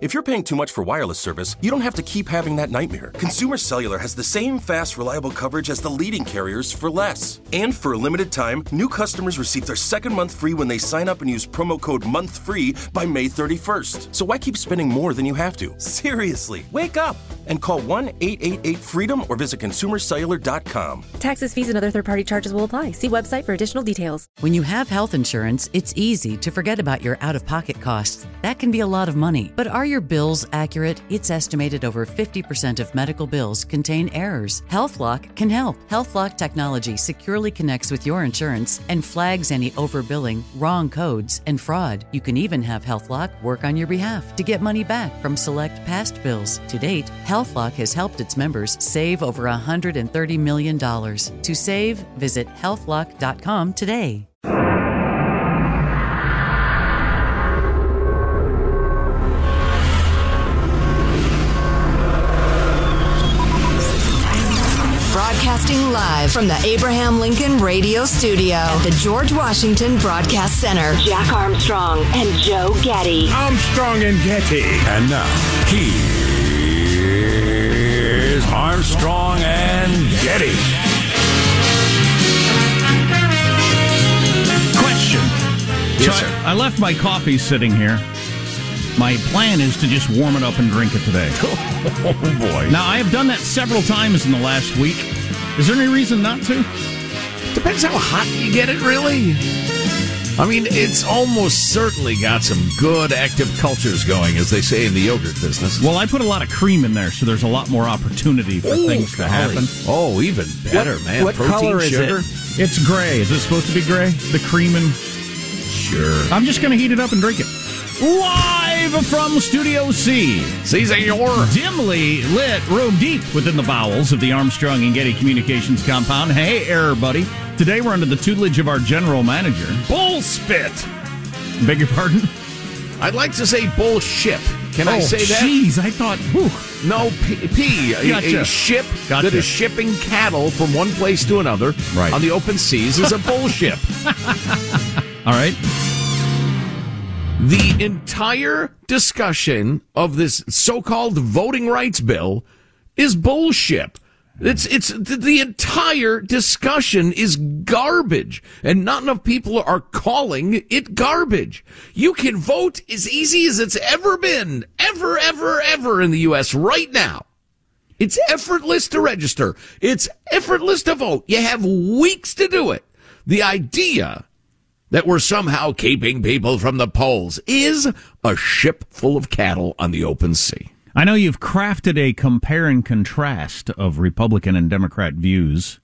If you're paying too much for wireless service, you don't have to keep having that nightmare. Consumer Cellular has the same fast, reliable coverage as the leading carriers for less. And for a limited time, new customers receive their second month free when they sign up and use promo code MONTHFREE by May 31st. So why keep spending more than you have to? Seriously, wake up and call 1 888 freedom or visit consumercellular.com. Taxes, fees, and other third party charges will apply. See website for additional details. When you have health insurance, it's easy to forget about your out of pocket costs. That can be a lot of money. But are your bills accurate? It's estimated over 50% of medical bills contain errors. HealthLock can help. HealthLock technology securely connects with your insurance and flags any overbilling, wrong codes, and fraud. You can even have HealthLock work on your behalf to get money back from select past bills. To date, HealthLock has helped its members save over $130 million. To save, visit healthlock.com today. Broadcasting live from the Abraham Lincoln Radio Studio at the George Washington Broadcast Center. Jack Armstrong and Joe Getty. Armstrong and Getty. And now, here's Armstrong and Getty. Question. Yes, so sir. I, I left my coffee sitting here. My plan is to just warm it up and drink it today. Oh, boy. Now, I have done that several times in the last week. Is there any reason not to? Depends how hot you get it, really. I mean, it's almost certainly got some good active cultures going, as they say in the yogurt business. Well, I put a lot of cream in there, so there's a lot more opportunity for things to happen. Oh, even better, man. what Protein, color is sugar. it? It's gray. Is it supposed to be gray? The cream and. Sure. I'm just going to heat it up and drink it. Live from Studio C. Caesar, your dimly lit room deep within the bowels of the Armstrong and Getty Communications compound. Hey, error, buddy. Today we're under the tutelage of our general manager. bull spit. Beg your pardon? I'd like to say bullship. Can I oh, say that? Jeez, I thought. Whew. No, P. P a, Gotcha. a ship Gotcha. that is shipping cattle from one place to another Right. on the open seas is a bullship. All right. The entire discussion of this so-called voting rights bill is bullshit. It's it's the, entire discussion is garbage, and not enough people are calling it garbage. You can vote as easy as it's ever been, ever, ever, ever in the U.S. right now. It's effortless to register. It's effortless to vote. You have weeks to do it. The idea that we're somehow keeping people from the polls is a ship full of cattle on the open sea. I know you've crafted a compare and contrast of Republican and Democrat views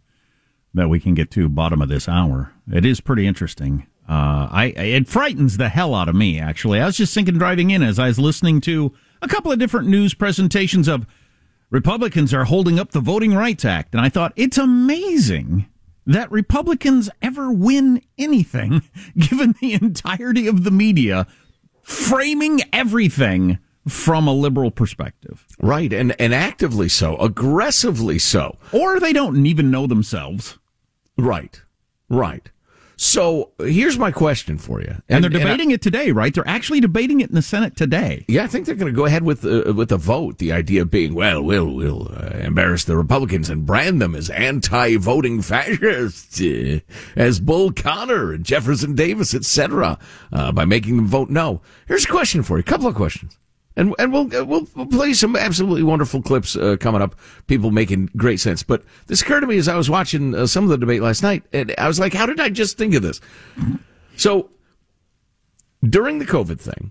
that we can get to bottom of this hour. It is pretty interesting. Uh, I it frightens the hell out of me. Actually, I was just thinking driving in as I was listening to a couple of different news presentations of Republicans are holding up the Voting Rights Act, and I thought it's amazing that Republicans ever win anything, given the entirety of the media framing everything from a liberal perspective. Right, and, and actively so, aggressively so. Or they don't even know themselves. Right, right. So here's my question for you. And, and they're debating and I, it today, right? They're actually debating it in the Senate today. Yeah, I think they're going to go ahead with uh, with the vote. The idea being, well, we'll we'll uh, embarrass the Republicans and brand them as anti-voting fascists, uh, as Bull Connor and Jefferson Davis, etc., uh, by making them vote no. Here's a question for you. A couple of questions. And and we'll we'll, play some absolutely wonderful clips uh, coming up. People making great sense. But this occurred to me as I was watching uh, some of the debate last night, and I was like, "How did I just think of this?" So during the COVID thing,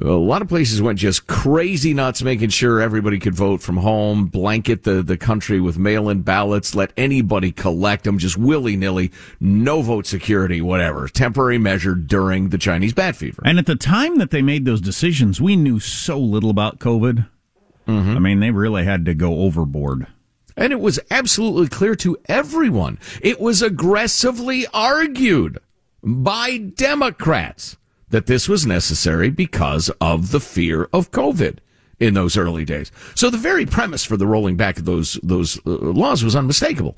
a lot of places went just crazy nuts, making sure everybody could vote from home, blanket the, the country with mail in ballots, let anybody collect them just willy nilly, no vote security, whatever. Temporary measure during the Chinese bat fever. And at the time that they made those decisions, we knew so little about COVID. Mm-hmm. I mean, they really had to go overboard. And it was absolutely clear to everyone. It was aggressively argued by Democrats that this was necessary because of the fear of COVID in those early days. So the very premise for the rolling back of those those uh, laws was unmistakable.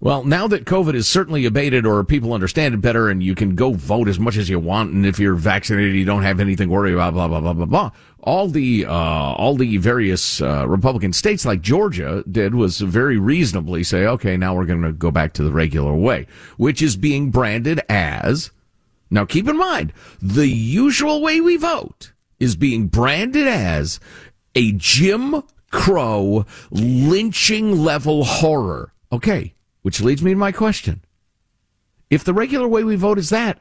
Well, now that COVID is certainly abated or people understand it better and you can go vote as much as you want and if you're vaccinated you don't have anything to worry about blah blah blah blah blah. All the uh, all the various uh, Republican states like Georgia did was very reasonably say, okay, now we're going to go back to the regular way, which is being branded as now keep in mind, the usual way we vote is being branded as a Jim Crow lynching level horror. Okay, which leads me to my question. If the regular way we vote is that,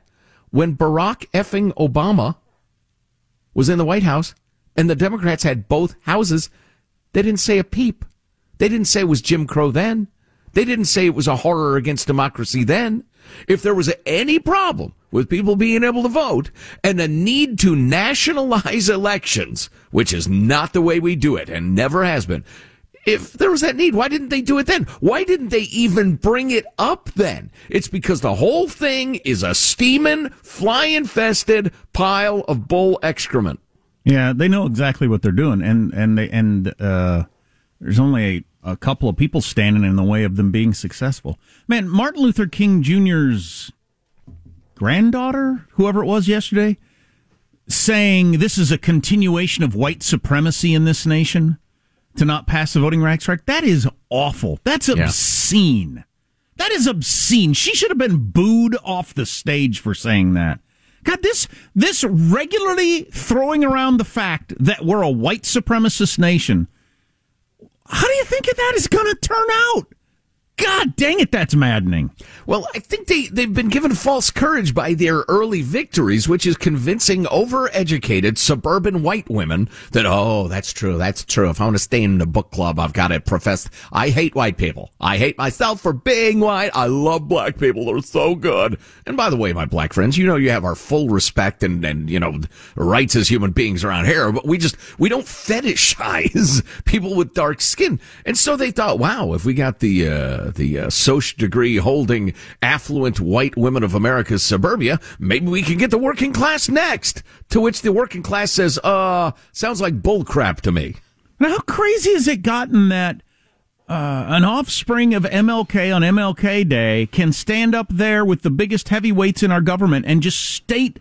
when Barack effing Obama was in the White House and the Democrats had both houses, they didn't say a peep. They didn't say it was Jim Crow then. They didn't say it was a horror against democracy then. If there was any problem with people being able to vote and a need to nationalize elections, which is not the way we do it and never has been, if there was that need, why didn't they do it then? Why didn't they even bring it up then? It's because the whole thing is a steaming, fly infested pile of bull excrement. Yeah, they know exactly what they're doing, and and they and uh, there's only a couple of people standing in the way of them being successful. Man, Martin Luther King Jr.'s granddaughter, whoever it was yesterday, saying this is a continuation of white supremacy in this nation to not pass the voting rights act. That is awful. That's obscene. Yeah. That is obscene. She should have been booed off the stage for saying that. God, this this regularly throwing around the fact that we're a white supremacist nation how do you think that is going to turn out? God dang it, that's maddening. Well, I think they, they've been given false courage by their early victories, which is convincing overeducated suburban white women that, oh, that's true, that's true. If I want to stay in the book club, I've got to profess, I hate white people. I hate myself for being white. I love black people. They're so good. And by the way, my black friends, you know you have our full respect and, and, you know, rights as human beings around here, but we just, we don't fetishize people with dark skin. And so they thought, wow, if we got the, uh, the uh, social degree holding affluent white women of America's suburbia, maybe we can get the working class next. To which the working class says, uh, sounds like bullcrap to me. Now, how crazy has it gotten that uh, an offspring of MLK on MLK Day can stand up there with the biggest heavyweights in our government and just state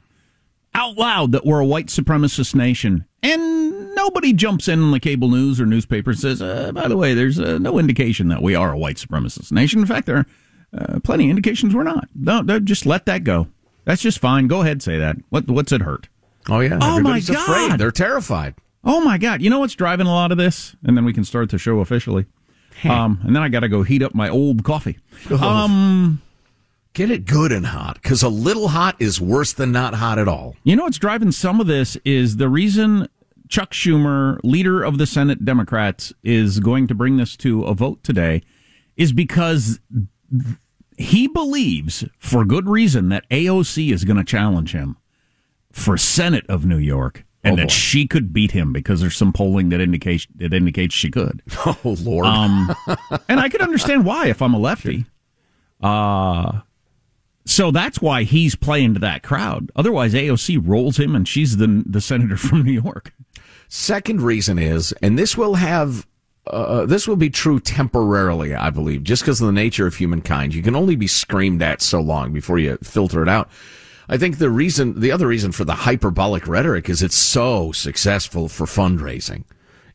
out loud that we're a white supremacist nation. And nobody jumps in on the cable news or newspaper and says, uh, by the way, there's uh, no indication that we are a white supremacist nation. In fact, there are uh, plenty of indications we're not. No, just let that go. That's just fine. Go ahead, say that. What, what's it hurt? Oh, yeah. Oh, Everybody's my God. afraid. They're terrified. Oh, my God. You know what's driving a lot of this? And then we can start the show officially. Um, and then I got to go heat up my old coffee. Oh. Um, Get it good and hot, because a little hot is worse than not hot at all. You know what's driving some of this is the reason Chuck Schumer, leader of the Senate Democrats, is going to bring this to a vote today is because he believes, for good reason, that AOC is going to challenge him for Senate of New York and oh, that she could beat him because there's some polling that indicates that indicates she could. Oh Lord! Um, and I could understand why if I'm a lefty. Uh so that's why he's playing to that crowd. Otherwise, AOC rolls him, and she's the the senator from New York. Second reason is, and this will have uh, this will be true temporarily, I believe, just because of the nature of humankind. You can only be screamed at so long before you filter it out. I think the reason, the other reason for the hyperbolic rhetoric is it's so successful for fundraising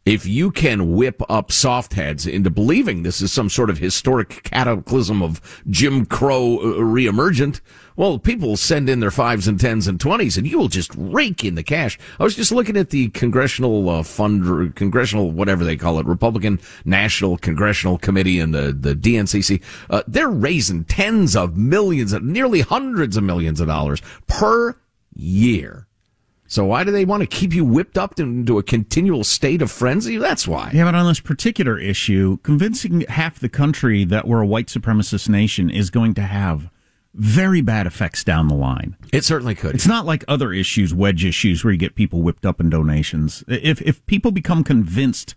if you can whip up soft heads into believing this is some sort of historic cataclysm of Jim Crow uh, reemergent, well, people send in their fives and tens and twenties, and you will just rake in the cash. I was just looking at the congressional uh, fund, congressional whatever they call it, Republican National Congressional Committee and the the DNCC. Uh, they're raising tens of millions, nearly hundreds of millions of dollars per year so why do they want to keep you whipped up into a continual state of frenzy? That's why. Yeah, but on this particular issue, convincing half the country that we're a white supremacist nation is going to have very bad effects down the line. It certainly could. It's not like other issues, wedge issues, where you get people whipped up in donations. If if people become convinced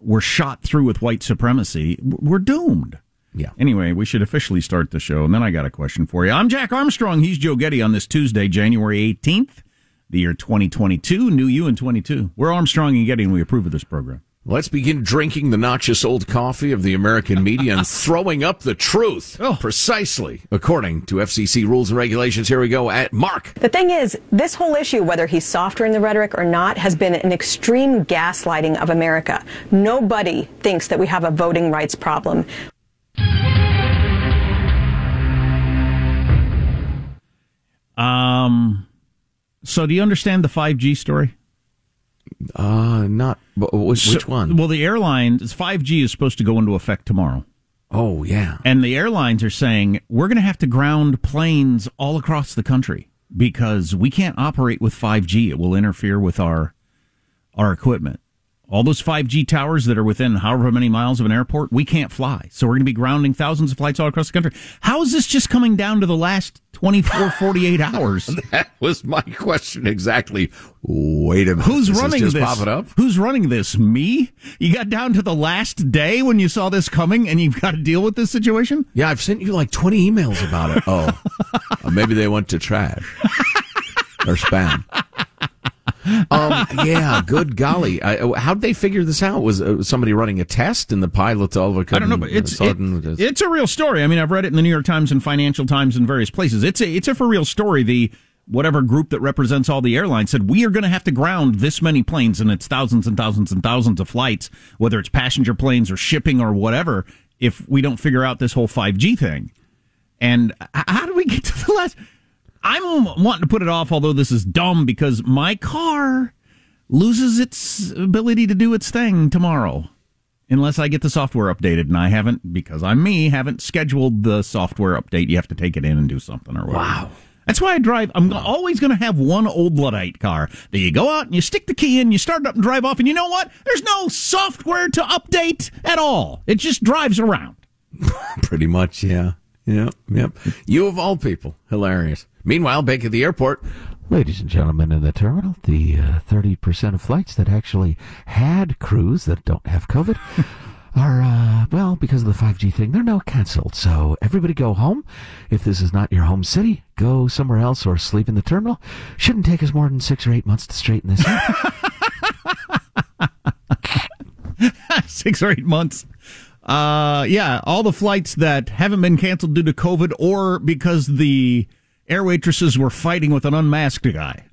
we're shot through with white supremacy, we're doomed. Yeah. Anyway, we should officially start the show, and then I got a question for you. I'm Jack Armstrong. He's Joe Getty on this Tuesday, January 18th the year 2022. New you in 22. We're Armstrong and Getty, and we approve of this program. Let's begin drinking the noxious old coffee of the American media and throwing up the truth. Oh. Precisely according to FCC rules and regulations. Here we go at Mark. The thing is, this whole issue, whether he's softer in the rhetoric or not, has been an extreme gaslighting of America. Nobody thinks that we have a voting rights problem. Um, so, do you understand the 5G story? Uh, not which, so, which one? Well, the airlines 5G is supposed to go into effect tomorrow. Oh, yeah. And the airlines are saying we're going to have to ground planes all across the country because we can't operate with 5G. It will interfere with our our equipment. All those 5G towers that are within however many miles of an airport, we can't fly. So we're going to be grounding thousands of flights all across the country. How is this just coming down to the last 24, 48 hours? that was my question exactly. Wait a minute. Who's this running just this? Who's running this? Me? You got down to the last day when you saw this coming and you've got to deal with this situation? Yeah, I've sent you like 20 emails about it. Oh, maybe they went to trash or spam. Um, yeah, good golly. I, how'd they figure this out? Was uh, somebody running a test and the pilot all of a sudden? I don't know, but it's, it, it's a real story. I mean, I've read it in the New York Times and Financial Times and various places. It's a, it's a for real story. The, whatever group that represents all the airlines said we are going to have to ground this many planes and it's thousands and thousands and thousands of flights whether it's passenger planes or shipping or whatever if we don't figure out this whole 5G thing and how do we get to the last I'm wanting to put it off, although this is dumb because my car loses its ability to do its thing tomorrow. Unless I get the software updated, and I haven't, because I'm me, haven't scheduled the software update. You have to take it in and do something or whatever. Wow. That's why I drive. I'm always going to have one old Luddite car that you go out and you stick the key in, you start it up and drive off, and you know what? There's no software to update at all. It just drives around. Pretty much, yeah. Yep, yep. You of all people. Hilarious. Meanwhile, back at the airport, Ladies and gentlemen in the terminal, the uh, 30% of flights that actually had crews that don't have COVID are, uh, well, because of the 5G thing, they're now canceled. So everybody go home. If this is not your home city, go somewhere else or sleep in the terminal. Shouldn't take us more than six or eight months to straighten this out. six or eight months. Uh, yeah, all the flights that haven't been canceled due to COVID or because the air waitresses were fighting with an unmasked guy.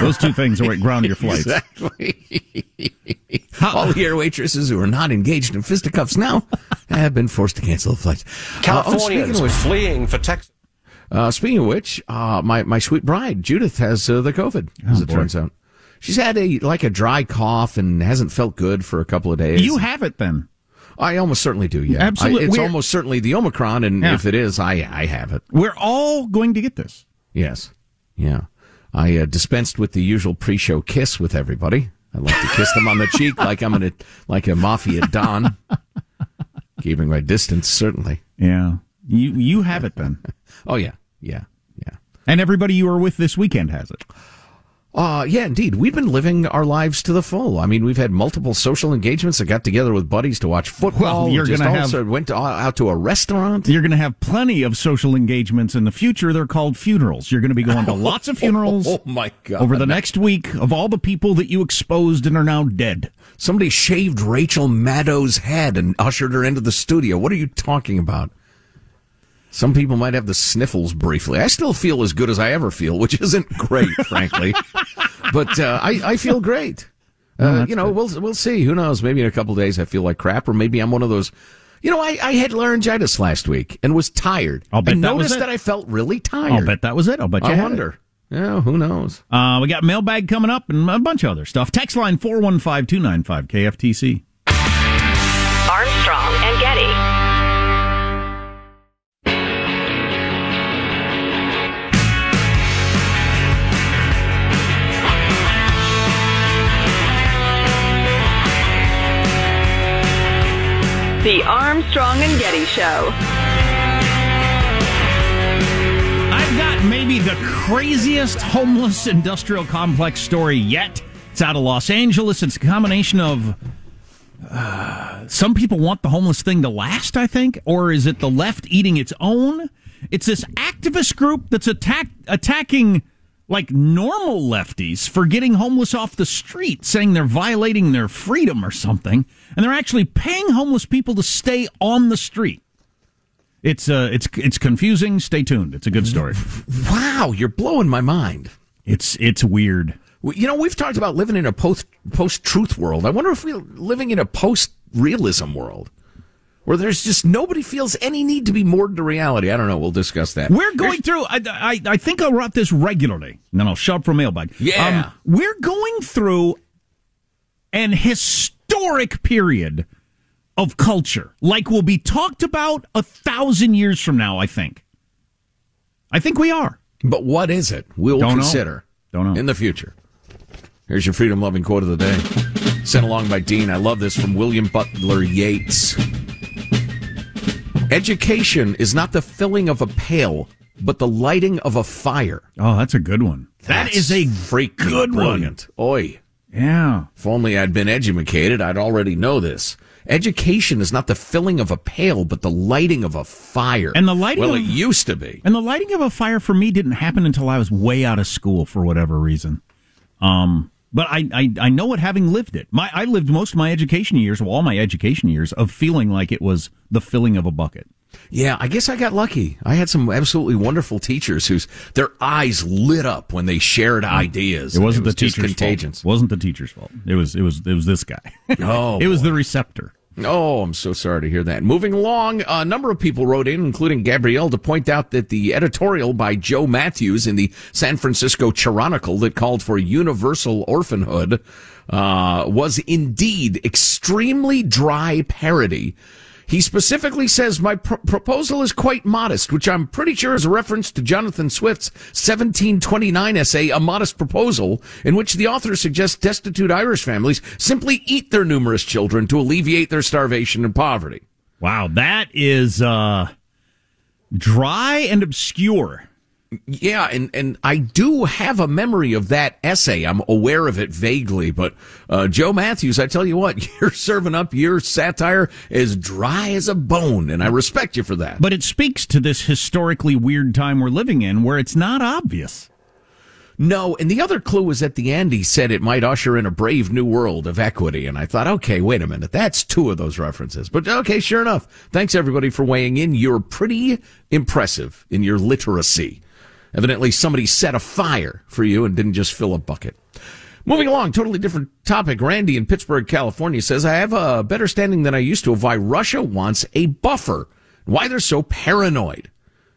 Those two things are what ground your flights. Exactly. All the air waitresses who are not engaged in fisticuffs now have been forced to cancel the flights. Californians uh, oh, fleeing for Texas. Uh, speaking of which, uh, my my sweet bride Judith has uh, the COVID, as oh, it boy. turns out. She's had a like a dry cough and hasn't felt good for a couple of days. You have it then. I almost certainly do. Yeah, absolutely. I, it's We're, almost certainly the Omicron, and Yeah. if it is, I I have it. We're all going to get this. Yes, yeah. I uh, dispensed with the usual pre-show kiss with everybody. I like to kiss them on the cheek like I'm in a like a mafia don, keeping my distance certainly. Yeah, you you have it then, Oh yeah, yeah, yeah. and everybody you were with this weekend has it. Uh, yeah, indeed. We've been living our lives to the full. I mean, we've had multiple social engagements. I got together with buddies to watch football. Well, you're gonna have- also went to, out to a restaurant. You're going to have plenty of social engagements in the future. They're called funerals. You're going to be going to lots of funerals Oh my god! over the next week of all the people that you exposed and are now dead. Somebody shaved Rachel Maddow's head and ushered her into the studio. What are you talking about? Some people might have the sniffles briefly. I still feel as good as I ever feel, which isn't great, frankly. But uh, I, I feel great. Uh, you know, we'll we'll see. Who knows? Maybe in a couple days I feel like crap, or maybe I'm one of those. You know, I, I had laryngitis last week and was tired. I'll bet I that was noticed it. that I felt really tired. I'll bet that was it. I'll bet you I had it. wonder. Yeah, who knows? Uh, we got mailbag coming up and a bunch of other stuff. Text line 415 295 KFTC. The Armstrong and Getty Show. I've got maybe the craziest homeless industrial complex story yet. It's out of Los Angeles. It's a combination of uh, some people want the homeless thing to last, I think, or is it the left eating its own? It's this activist group that's attack, attacking like normal lefties for getting homeless off the street, saying they're violating their freedom or something, and they're actually paying homeless people to stay on the street. It's uh, it's it's confusing. Stay tuned. It's a good story. Wow, you're blowing my mind. It's it's weird. You know, we've talked about living in a post post truth world. I wonder if we're living in a post realism world where there's just nobody feels any need to be moored to reality. I don't know. We'll discuss that. We're going through. I, I I think I'll write this regularly, and then I'll shove for mailbag. Um, Yeah. we're going through an historic period of culture, like will be talked about a thousand years from now. I think. I think we are. But what is it? We'll Don't know. consider Don't know. in the future. Here's your freedom loving quote of the day. Sent along by Dean. I love this from William Butler Yeats. Education is not the filling of a pail, but the lighting of a fire. Oh, that's a good one. That That's is a freaking good one. brilliant. Oi. Yeah. If only I'd been educated, I'd already know this. Education is not the filling of a pail, but the lighting of a fire. And the lighting Well, of- it used to be. And the lighting of a fire for me didn't happen until I was way out of school for whatever reason. Um, but I, I, I know it having lived it. My, I lived most of my education years, well, all my education years, of feeling like it was the filling of a bucket. Yeah, I guess I got lucky. I had some absolutely wonderful teachers whose their eyes lit up when they shared mm. ideas. It wasn't was the teacher's fault. It wasn't the teacher's fault. It was, it was, it was this guy. Oh, it was the receptor. Oh, I'm so sorry to hear that. Moving along, a number of people wrote in, including Gabrielle, to point out that the editorial by Joe Mathews in the San Francisco Chronicle that called for universal orphanhood uh, was indeed extremely dry parody. He specifically says my pr- proposal is quite modest, which I'm pretty sure is a reference to Jonathan Swift's 1729 essay, A Modest Proposal, in which the author suggests destitute Irish families simply eat their numerous children to alleviate their starvation and poverty. Wow. That is, uh, dry and obscure. Yeah, and, and I do have a memory of that essay. I'm aware of it vaguely, but uh, Joe Mathews, I tell you what, you're serving up your satire as dry as a bone, and I respect you for that. But it speaks to this historically weird time we're living in where it's not obvious. No, and the other clue was at the end. He said it might usher in a brave new world of equity, and I thought, okay, wait a minute, that's two of those references. But okay, sure enough. Thanks everybody for weighing in. You're pretty impressive in your literacy. Evidently, somebody set a fire for you and didn't just fill a bucket. Moving along, totally different topic. Randy in Pittsburgh, California says, I have a better standing than I used to of why Russia wants a buffer, why they're so paranoid.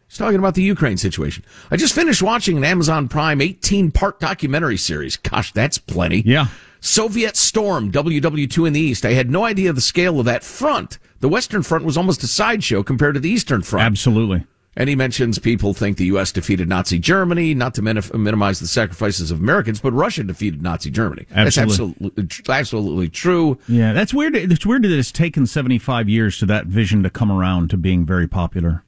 He's talking about the Ukraine situation. I just finished watching an Amazon Prime 18 part documentary series. Gosh, that's plenty. Yeah. Soviet Storm, WW2 in the East. I had no idea the scale of that front. The Western Front was almost a sideshow compared to the Eastern Front. Absolutely. And he mentions people think the U.S. defeated Nazi Germany, not to min- minimize the sacrifices of Americans, but Russia defeated Nazi Germany. That's Absolutely. absolutely, absolutely true. Yeah, that's weird. It's weird that it's taken 75 years to that vision to come around to being very popular.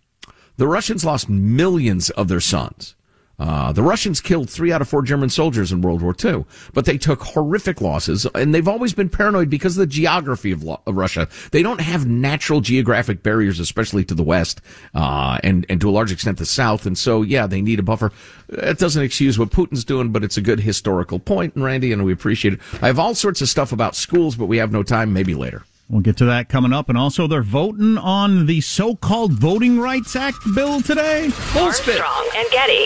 The Russians lost millions of their sons. Uh, the Russians killed three out of four German soldiers in World War II, but they took horrific losses, and they've always been paranoid because of the geography of, lo- of Russia. They don't have natural geographic barriers, especially to the west, uh, and and to a large extent the south, and so yeah, they need a buffer. That doesn't excuse what Putin's doing, but it's a good historical point, and Randy, and we appreciate it. I have all sorts of stuff about schools, but we have no time. Maybe later. We'll get to that coming up. And also, they're voting on the so called Voting Rights Act bill today. Armstrong and Getty.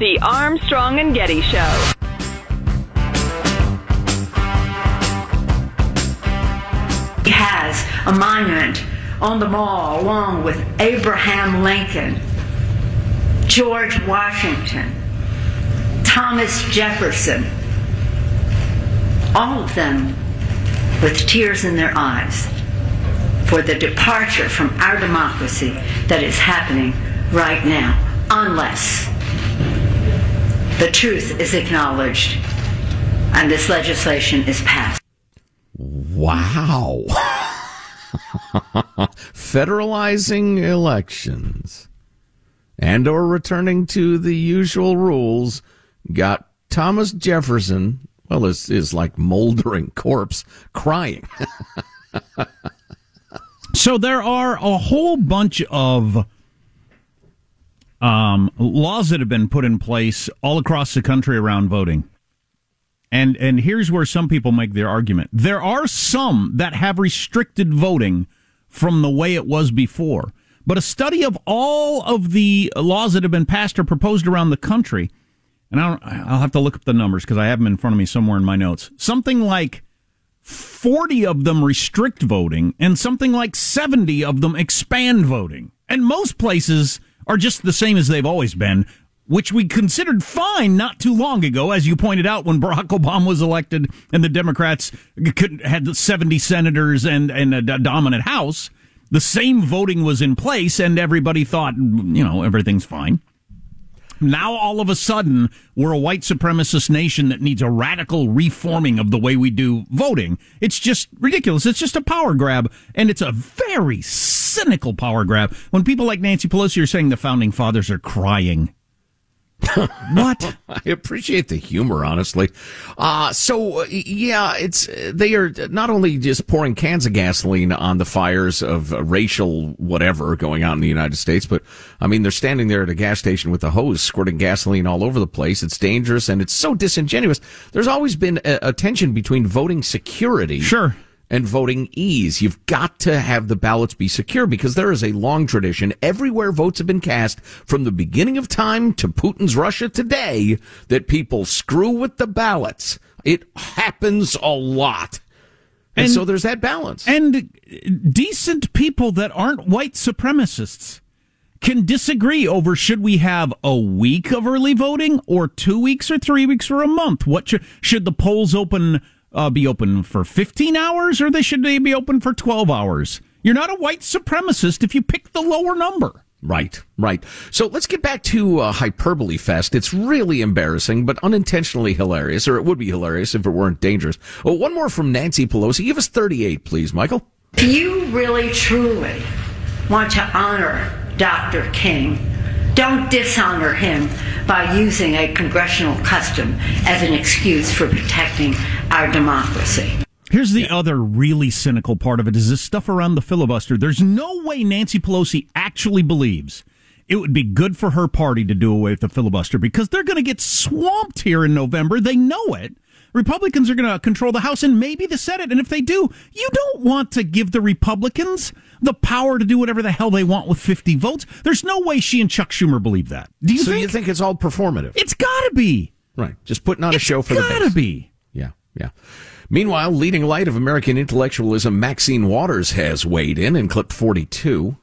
The Armstrong and Getty Show. He has a monument on the mall along with Abraham Lincoln, George Washington, Thomas Jefferson, all of them with tears in their eyes for the departure from our democracy that is happening right now, unless the truth is acknowledged and this legislation is passed. Wow. Federalizing elections and or returning to the usual rules got Thomas Jefferson, well, is is like moldering corpse crying. so there are a whole bunch of um, laws that have been put in place all across the country around voting. And and here's where some people make their argument. There are some that have restricted voting from the way it was before. But a study of all of the laws that have been passed or proposed around the country, and I'll, I'll have to look up the numbers because I have them in front of me somewhere in my notes. Something like 40 of them restrict voting, and something like 70 of them expand voting. And most places are just the same as they've always been, which we considered fine not too long ago, as you pointed out, when Barack Obama was elected and the Democrats had 70 senators and, and a dominant House. The same voting was in place, and everybody thought, you know, everything's fine. Now, all of a sudden, we're a white supremacist nation that needs a radical reforming of the way we do voting. It's just ridiculous. It's just a power grab, and it's a very cynical power grab. When people like Nancy Pelosi are saying the founding fathers are crying, what? I appreciate the humor, honestly. Uh, so yeah, it's, they are not only just pouring cans of gasoline on the fires of racial whatever going on in the United States, but I mean, they're standing there at a gas station with a hose squirting gasoline all over the place. It's dangerous and it's so disingenuous. There's always been a, a tension between voting security. Sure and voting ease. You've got to have the ballots be secure because there is a long tradition everywhere votes have been cast from the beginning of time to Putin's Russia today that people screw with the ballots. It happens a lot. And, and so there's that balance. And decent people that aren't white supremacists can disagree over should we have a week of early voting or two weeks or three weeks or a month? What should, should the polls open uh, be open for 15 hours or they should they be open for 12 hours? You're not a white supremacist if you pick the lower number. Right, right. So let's get back to uh, Hyperbole Fest. It's really embarrassing, but unintentionally hilarious, or it would be hilarious if it weren't dangerous. Oh, one more from Nancy Pelosi. Give us 38, please, Michael. Do you really, truly want to honor Dr. King don't dishonor him by using a congressional custom as an excuse for protecting our democracy. Here's the other really cynical part of it is this stuff around the filibuster. There's no way Nancy Pelosi actually believes it would be good for her party to do away with the filibuster because they're going to get swamped here in November. They know it. Republicans are going to control the House and maybe the Senate. And if they do, you don't want to give the Republicans the power to do whatever the hell they want with 50 votes. There's no way she and Chuck Schumer believe that. Do you so think? you think it's all performative? It's got to be. Right. Just putting on it's a show for the base. gotta be. Yeah, yeah. Meanwhile, leading light of American intellectualism, Maxine Waters has weighed in in clip 42.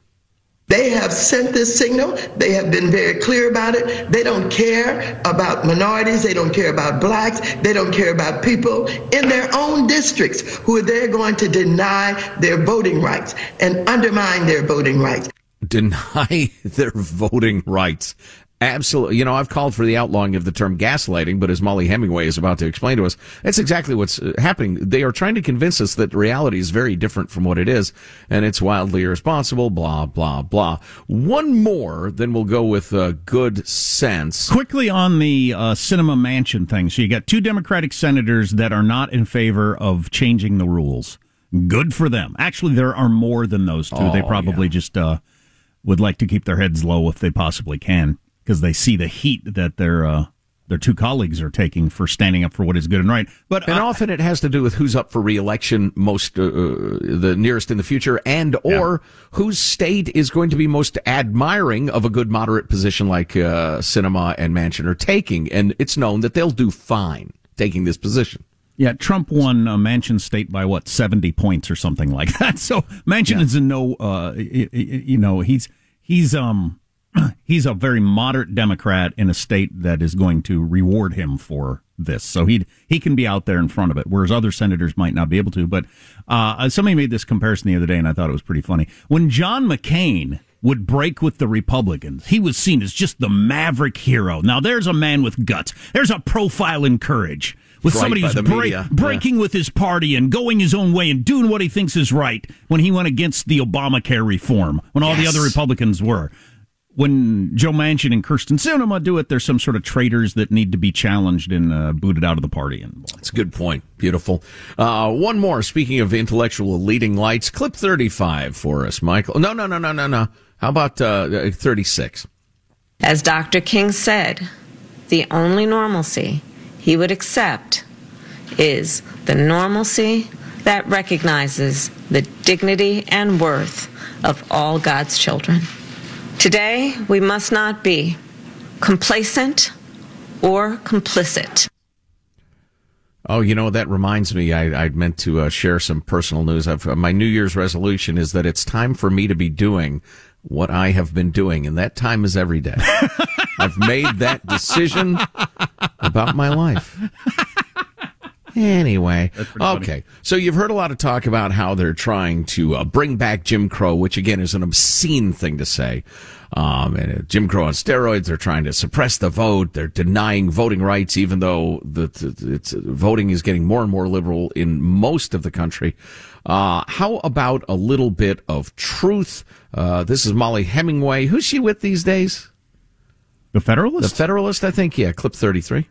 They have sent this signal. They have been very clear about it. They don't care about minorities. They don't care about blacks. They don't care about people in their own districts who they're going to deny their voting rights and undermine their voting rights. Deny their voting rights. Absolutely. You know, I've called for the outlawing of the term gaslighting, but as Mollie Hemingway is about to explain to us, that's exactly what's uh, happening. They are trying to convince us that reality is very different from what it is, and it's wildly irresponsible, blah, blah, blah. One more, then we'll go with uh, good sense. Quickly on the uh, Sinema Manchin thing. So you got two Democratic senators that are not in favor of changing the rules. Good for them. Actually, there are more than those two. Oh, they probably yeah. just uh, would like to keep their heads low if they possibly can because they see the heat that their uh, their two colleagues are taking for standing up for what is good and right. But and uh, often it has to do with who's up for reelection most uh, uh, the nearest in the future, and or yeah. whose state is going to be most admiring of a good moderate position like uh, Sinema and Manchin are taking, and it's known that they'll do fine taking this position. Yeah, Trump won uh, Manchin State by what seventy points or something like that. So Manchin yeah. is in no, uh, you know, he's he's um he's a very moderate Democrat in a state that is going to reward him for this. So he he can be out there in front of it, whereas other senators might not be able to. But uh, somebody made this comparison the other day, and I thought it was pretty funny. When John McCain would break with the Republicans, he was seen as just the maverick hero. Now there's a man with guts. There's a profile in courage. With right somebody who's break, breaking yeah. with his party and going his own way and doing what he thinks is right when he went against the Obamacare reform, when all yes. the other Republicans were when Joe Manchin and Kyrsten Sinema do it, there's some sort of traitors that need to be challenged and uh, booted out of the party. And that's a good point. Beautiful. Uh, one more. Speaking of intellectual leading lights, clip 35 for us, Michael. No, no, no, no, no, no. How about uh, 36? As Dr. King said, the only normalcy he would accept is the normalcy that recognizes the dignity and worth of all God's children. Today, we must not be complacent or complicit. Oh, you know, that reminds me, I, I meant to uh, share some personal news. I've, uh, my New Year's resolution is that it's time for me to be doing what I have been doing, and that time is every day. I've made that decision about my life. Anyway, okay. So you've heard a lot of talk about how they're trying to uh, bring back Jim Crow, which again is an obscene thing to say. Um, and uh, Jim Crow on steroids. They're trying to suppress the vote. They're denying voting rights, even though the, the it's, voting is getting more and more liberal in most of the country. Uh, how about a little bit of truth? Uh, this is Mollie Hemingway. Who's she with these days? The Federalist? The Federalist, I think. Yeah, clip 33.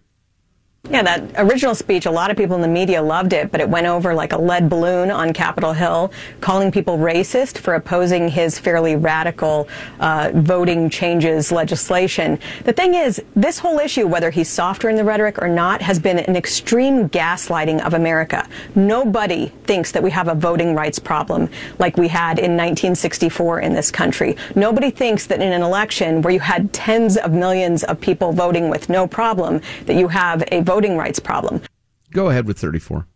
Yeah, that original speech, a lot of people in the media loved it, but it went over like a lead balloon on Capitol Hill, calling people racist for opposing his fairly radical uh, voting changes legislation. The thing is, this whole issue, whether he's softer in the rhetoric or not, has been an extreme gaslighting of America. Nobody thinks that we have a voting rights problem like we had in 1964 in this country. Nobody thinks that in an election where you had tens of millions of people voting with no problem, that you have a voting voting rights problem. Go ahead with 34.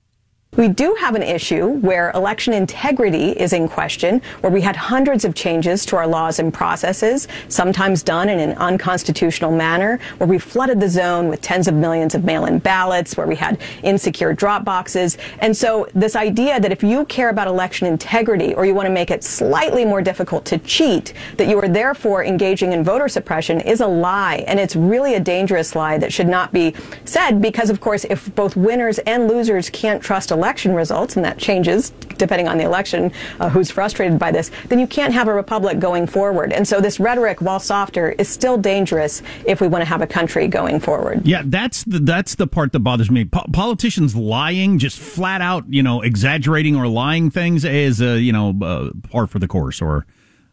We do have an issue where election integrity is in question, where we had hundreds of changes to our laws and processes, sometimes done in an unconstitutional manner, where we flooded the zone with tens of millions of mail-in ballots, where we had insecure drop boxes. And so this idea that if you care about election integrity or you want to make it slightly more difficult to cheat, that you are therefore engaging in voter suppression is a lie. And it's really a dangerous lie that should not be said because, of course, if both winners and losers can't trust election results, and that changes depending on the election, uh, who's frustrated by this, then you can't have a republic going forward. And so this rhetoric, while softer, is still dangerous if we want to have a country going forward. Yeah, that's the that's the part that bothers me. Po- politicians lying, just flat out, you know, exaggerating or lying things is, uh, you know, uh, par for the course or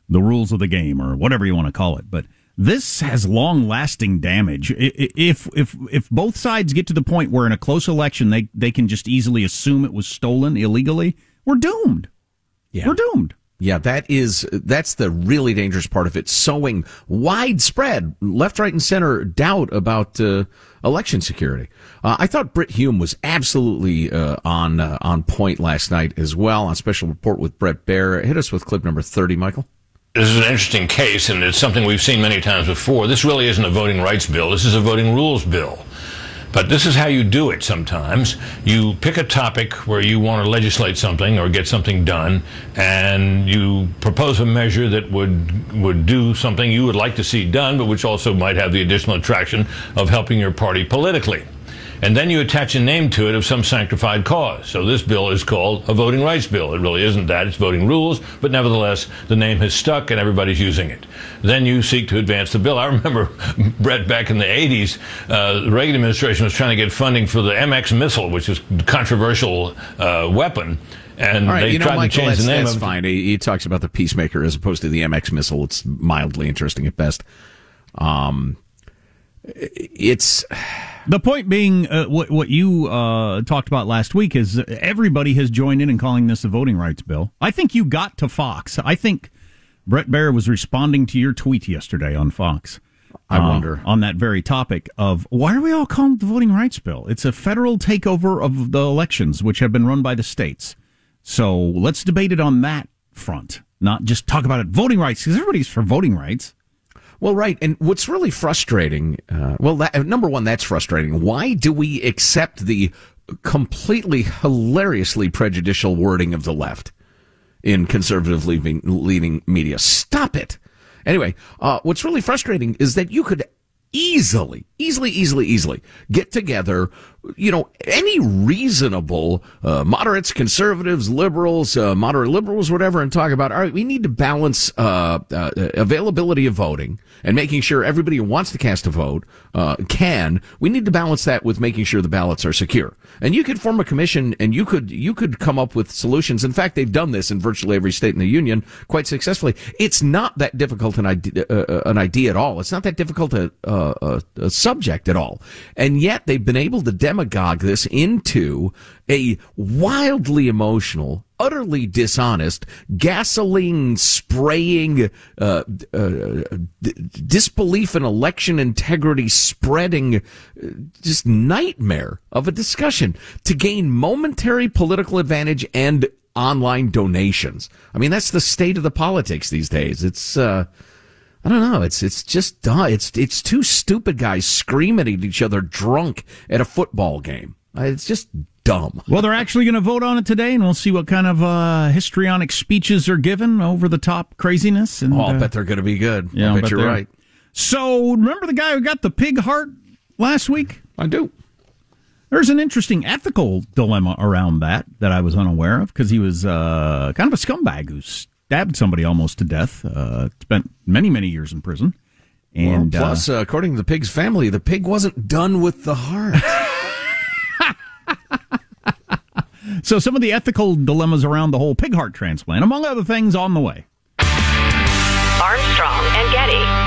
the rules of the game or whatever you want to call it. But this has long lasting damage. If if if both sides get to the point where in a close election they they can just easily assume it was stolen illegally, we're doomed. Yeah. We're doomed. Yeah, that is that's the really dangerous part of it. Sowing widespread left, right, and center doubt about uh, election security. Uh, I thought Brit Hume was absolutely uh, on uh, on point last night as well on special report with Brett Baier. Hit us with clip number thirty, Michael this is an interesting case, and it's something we've seen many times before. This really isn't a voting rights bill. This is a voting rules bill. But this is how you do it sometimes. You pick a topic where you want to legislate something or get something done, and you propose a measure that would would do something you would like to see done, but which also might have the additional attraction of helping your party politically and then you attach a name to it of some sanctified cause. So this bill is called a voting rights bill. It really isn't that. It's voting rules, but nevertheless, the name has stuck and everybody's using it. Then you seek to advance the bill. I remember, Brett, back in the 80s, uh, the Reagan administration was trying to get funding for the MX missile, which is a controversial uh, weapon. And right, they you know, tried Michael, to change that's, the name that's of fine. He, he, talks about the Peacemaker as opposed to the MX missile. It's mildly interesting at best. Um, it's the point being uh, what what you uh, talked about last week is everybody has joined in and calling this a voting rights bill. I think you got to Fox. I think Brett Baier was responding to your tweet yesterday on Fox. I uh, wonder on that very topic of why are we all calling it the voting rights bill? It's a federal takeover of the elections, which have been run by the states. So let's debate it on that front, not just talk about it voting rights because everybody's for voting rights. Well, right. And what's really frustrating, uh, well, that, number one, that's frustrating. Why do we accept the completely hilariously prejudicial wording of the left in conservative leading, leading media? Stop it. Anyway, uh, what's really frustrating is that you could easily, easily, easily, easily get together, you know, any reasonable uh, moderates, conservatives, liberals, uh, moderate liberals, whatever, and talk about, all right, we need to balance uh, uh availability of voting and making sure everybody who wants to cast a vote uh, can. We need to balance that with making sure the ballots are secure. And you could form a commission and you could you could come up with solutions. In fact, they've done this in virtually every state in the union quite successfully. It's not that difficult an idea, uh, uh an idea at all. It's not that difficult a, a, a subject at all. And yet they've been able to demagogue this into a wildly emotional, utterly dishonest, gasoline spraying, uh, uh, d- disbelief in election integrity spreading, uh, just nightmare of a discussion to gain momentary political advantage and online donations. I mean, that's the state of the politics these days. It's, uh, I don't know. It's it's just dumb. It's it's two stupid guys screaming at each other drunk at a football game. It's just dumb. Well, they're actually going to vote on it today, and we'll see what kind of uh, histrionic speeches are given over the top craziness. And oh, I'll uh, bet they're going to be good. Yeah, I bet, you're right. So, remember the guy who got the pig heart last week? I do. There's an interesting ethical dilemma around that that I was unaware of because he was uh, kind of a scumbag who stabbed somebody almost to death. Uh, spent many many years in prison. And well, plus, uh, according to the pig's family, the pig wasn't done with the heart. uh, so some of the ethical dilemmas around the whole pig heart transplant, among other things, on the way. Armstrong and Getty.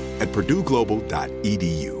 at purdueglobal.edu.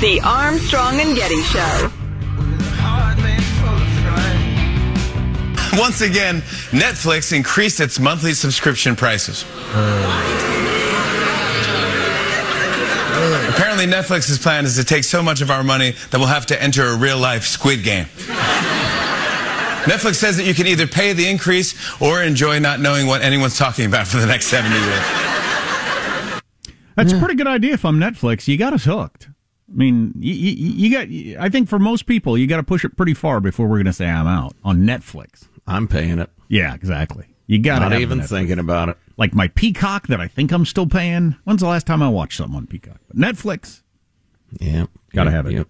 The Armstrong and Getty Show. Once again, Netflix increased its monthly subscription prices. Hmm. Apparently, Netflix's plan is to take so much of our money that we'll have to enter a real life squid game. Netflix says that you can either pay the increase or enjoy not knowing what anyone's talking about for the next 70 years. That's a pretty good idea if I'm Netflix. You got us hooked. I mean, you, you, you got. I think for most people, you got to push it pretty far before we're going to say I'm out on Netflix. I'm paying it. Yeah, exactly. You got Not even thinking about it. Like my Peacock that I think I'm still paying. When's the last time I watched something on Peacock? But Netflix. Yeah, got to Yep, have it.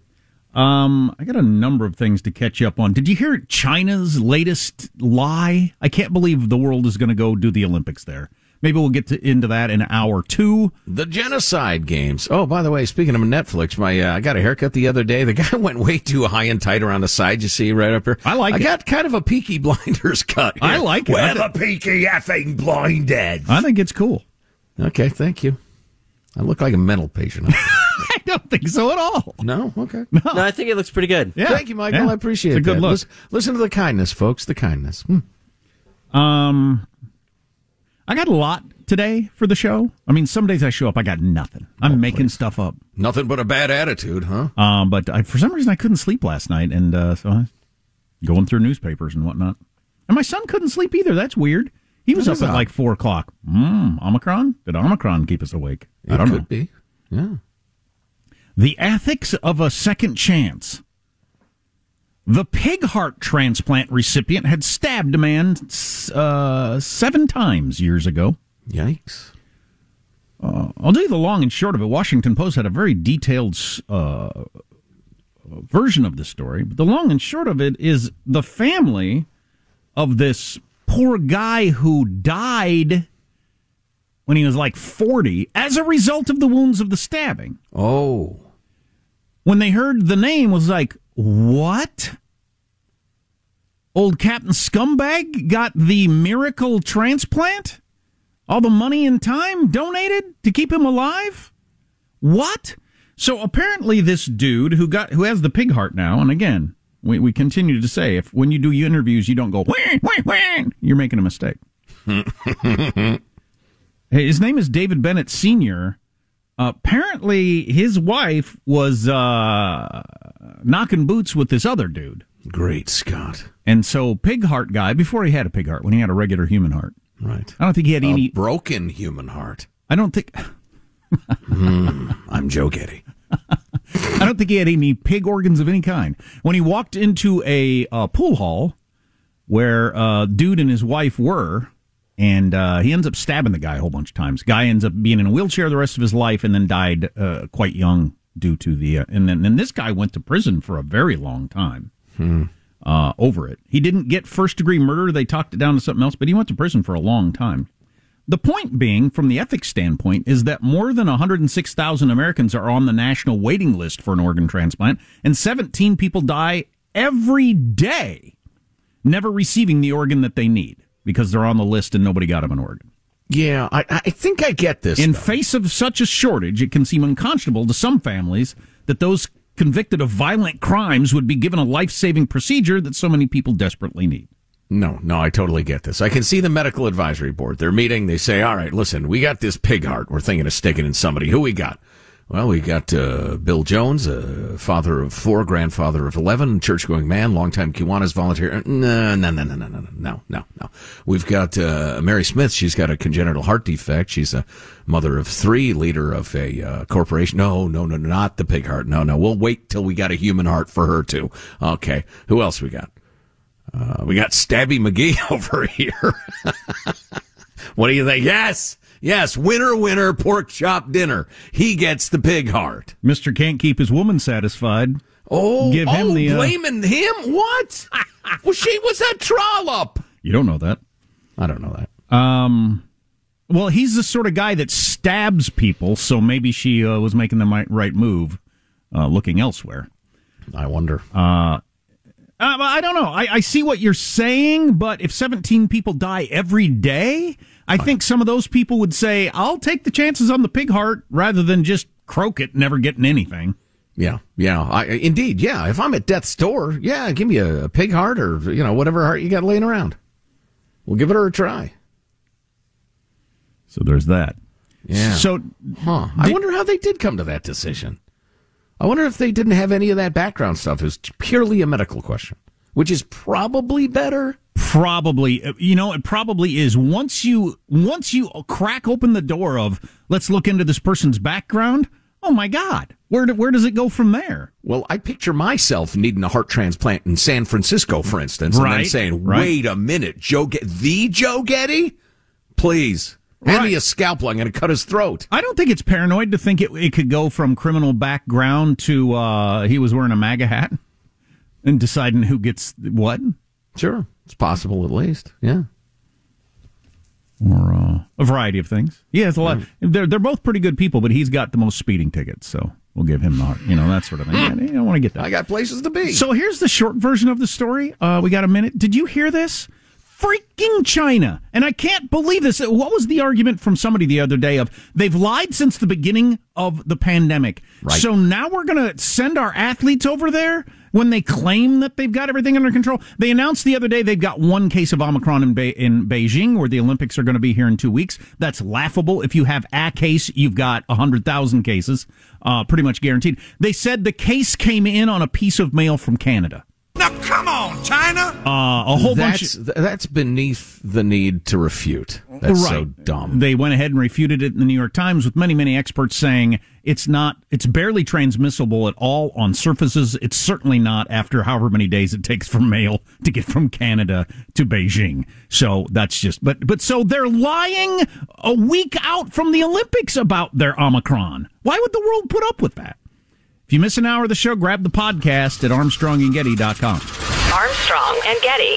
Um, I got a number of things to catch up on. Did you hear China's latest lie? I can't believe the world is going to go do the Olympics there. Maybe we'll get to, into that in hour two. The genocide games. Oh, by the way, speaking of Netflix, my uh, I got a haircut the other day. The guy went way too high and tight around the side. You see right up here. I like I it. got kind of a Peaky Blinders cut. Here. I like it. We're I the Peaky effing blinded. I think it's cool. Okay, thank you. I look like a mental patient. I don't think so at all. No, okay. No, I think it looks pretty good. Yeah. Thank you, Michael. Yeah. I appreciate It's a good that. look. Listen, listen to the kindness, folks. The kindness. Hmm. Um, I got a lot today for the show. I mean, some days I show up, I got nothing. I'm making stuff up. Nothing but a bad attitude, huh? Um, but I, for some reason I couldn't sleep last night, and uh, so I going through newspapers and whatnot. And my son couldn't sleep either. That's weird. He was That up at odd. like four o'clock. Mm, Omicron? Did Omicron keep us awake? I don't it could know. be. Yeah. The ethics of a second chance. The pig heart transplant recipient had stabbed a man uh, seven times years ago. Yikes. Uh, I'll tell you the long and short of it. Washington Post had a very detailed uh, version of the story, but the long and short of it is the family of this poor guy who died when he was like 40 as a result of the wounds of the stabbing. Oh. When they heard the name was like, "What?" Old Captain Scumbag got the miracle transplant? All the money and time donated to keep him alive? What? So apparently this dude who got who has the pig heart now, and again, we, we continue to say if when you do interviews you don't go wah, wah, wah, you're making a mistake. Hey, His name is David Bennett Sr. apparently his wife was uh, knocking boots with this other dude. Great Scott. And so pig heart guy, before he had a pig heart, when he had a regular human heart. Right. I don't think he had A any broken human heart. I don't think Hmm, I'm Joe Getty. I don't think he had any pig organs of any kind. When he walked into a uh, pool hall where uh, dude and his wife were, and uh, he ends up stabbing the guy a whole bunch of times. Guy ends up being in a wheelchair the rest of his life, and then died uh, quite young due to the. Uh, and then and this guy went to prison for a very long time uh, over it. He didn't get first degree murder. They talked it down to something else, but he went to prison for a long time. The point being, from the ethics standpoint, is that more than 106,000 Americans are on the national waiting list for an organ transplant, and 17 people die every day never receiving the organ that they need because they're on the list and nobody got them an organ. Yeah, I, I think I get this. In though. face of such a shortage, it can seem unconscionable to some families that those convicted of violent crimes would be given a life saving procedure that so many people desperately need. No, no, I totally get this. I can see the medical advisory board. They're meeting. They say, all right, listen, we got this pig heart. We're thinking of sticking in somebody. Who we got? Well, we got uh, Bill Jones, uh, father of four, grandfather of 11, church going man, longtime Kiwanis volunteer. No, no, no, no, no, no, no, no, no. We've got uh, Mary Smith. She's got a congenital heart defect. She's a mother of three, leader of a uh, corporation. No, no, no, not the pig heart. No, no. We'll wait till we got a human heart for her, too. Okay. Who else we got? Uh, we got Stabby McGee over here. what do you think? Yes, yes, winner, winner, pork chop dinner. He gets the pig heart. Mr. Can't Keep His Woman Satisfied. Oh, Give him oh, the, uh, blaming him? What? well, she was a trollop. You don't know that. I don't know that. Um, well, he's the sort of guy that stabs people, so maybe she uh, was making the right move, uh, looking elsewhere. I wonder. Uh, uh, I don't know. I, I see what you're saying, but if 17 people die every day, I think some of those people would say, "I'll take the chances on the pig heart rather than just croak it, never getting anything." Yeah, yeah, I, indeed. Yeah, if I'm at death's door, yeah, give me a, a pig heart or you know whatever heart you got laying around. We'll give it her a try. So there's that. Yeah. So, huh. I wonder how they did come to that decision. I wonder if they didn't have any of that background stuff. It's purely a medical question, which is probably better. Probably, uh, you know, it probably is. Once you once you crack open the door of let's look into this person's background. Oh my God, where do, where does it go from there? Well, I picture myself needing a heart transplant in San Francisco, for instance, and then Right, saying, right. "Wait a minute, Joe, Get- the Joe Getty, please hand me a scalpel. I'm going to cut his throat." I don't think it's paranoid to think it, it could go from criminal background to uh, he was wearing a MAGA hat and deciding who gets what. Sure, it's possible at least. Yeah. or uh, a variety of things. Yeah, it's a lot. They're they're both pretty good people, but he's got the most speeding tickets, so we'll give him the heart. You know that sort of thing. I don't want to get that. I got places to be. So here's the short version of the story. Uh, we got a minute. Did you hear this? Freaking China. And I can't believe this. What was the argument from somebody the other day of they've lied since the beginning of the pandemic. Right. So now we're going to send our athletes over there when they claim that they've got everything under control. They announced the other day they've got one case of Omicron in, Be- in Beijing where the Olympics are going to be here in two weeks. That's laughable. If you have a case, you've got 100,000 cases, uh, pretty much guaranteed. They said the case came in on a piece of mail from Canada. Now come on, China. Uh, a whole that's, bunch. th- that's beneath the need to refute. That's so dumb. They went ahead and refuted it in the New York Times with many, many experts saying it's not, it's barely transmissible at all on surfaces. It's certainly not after however many days it takes for mail to get from Canada to Beijing. So that's just, but, but so they're lying a week out from the Olympics about their Omicron. Why would the world put up with that? If you miss an hour of the show, grab the podcast at armstrongandgetty.com. Armstrong and Getty.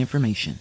information.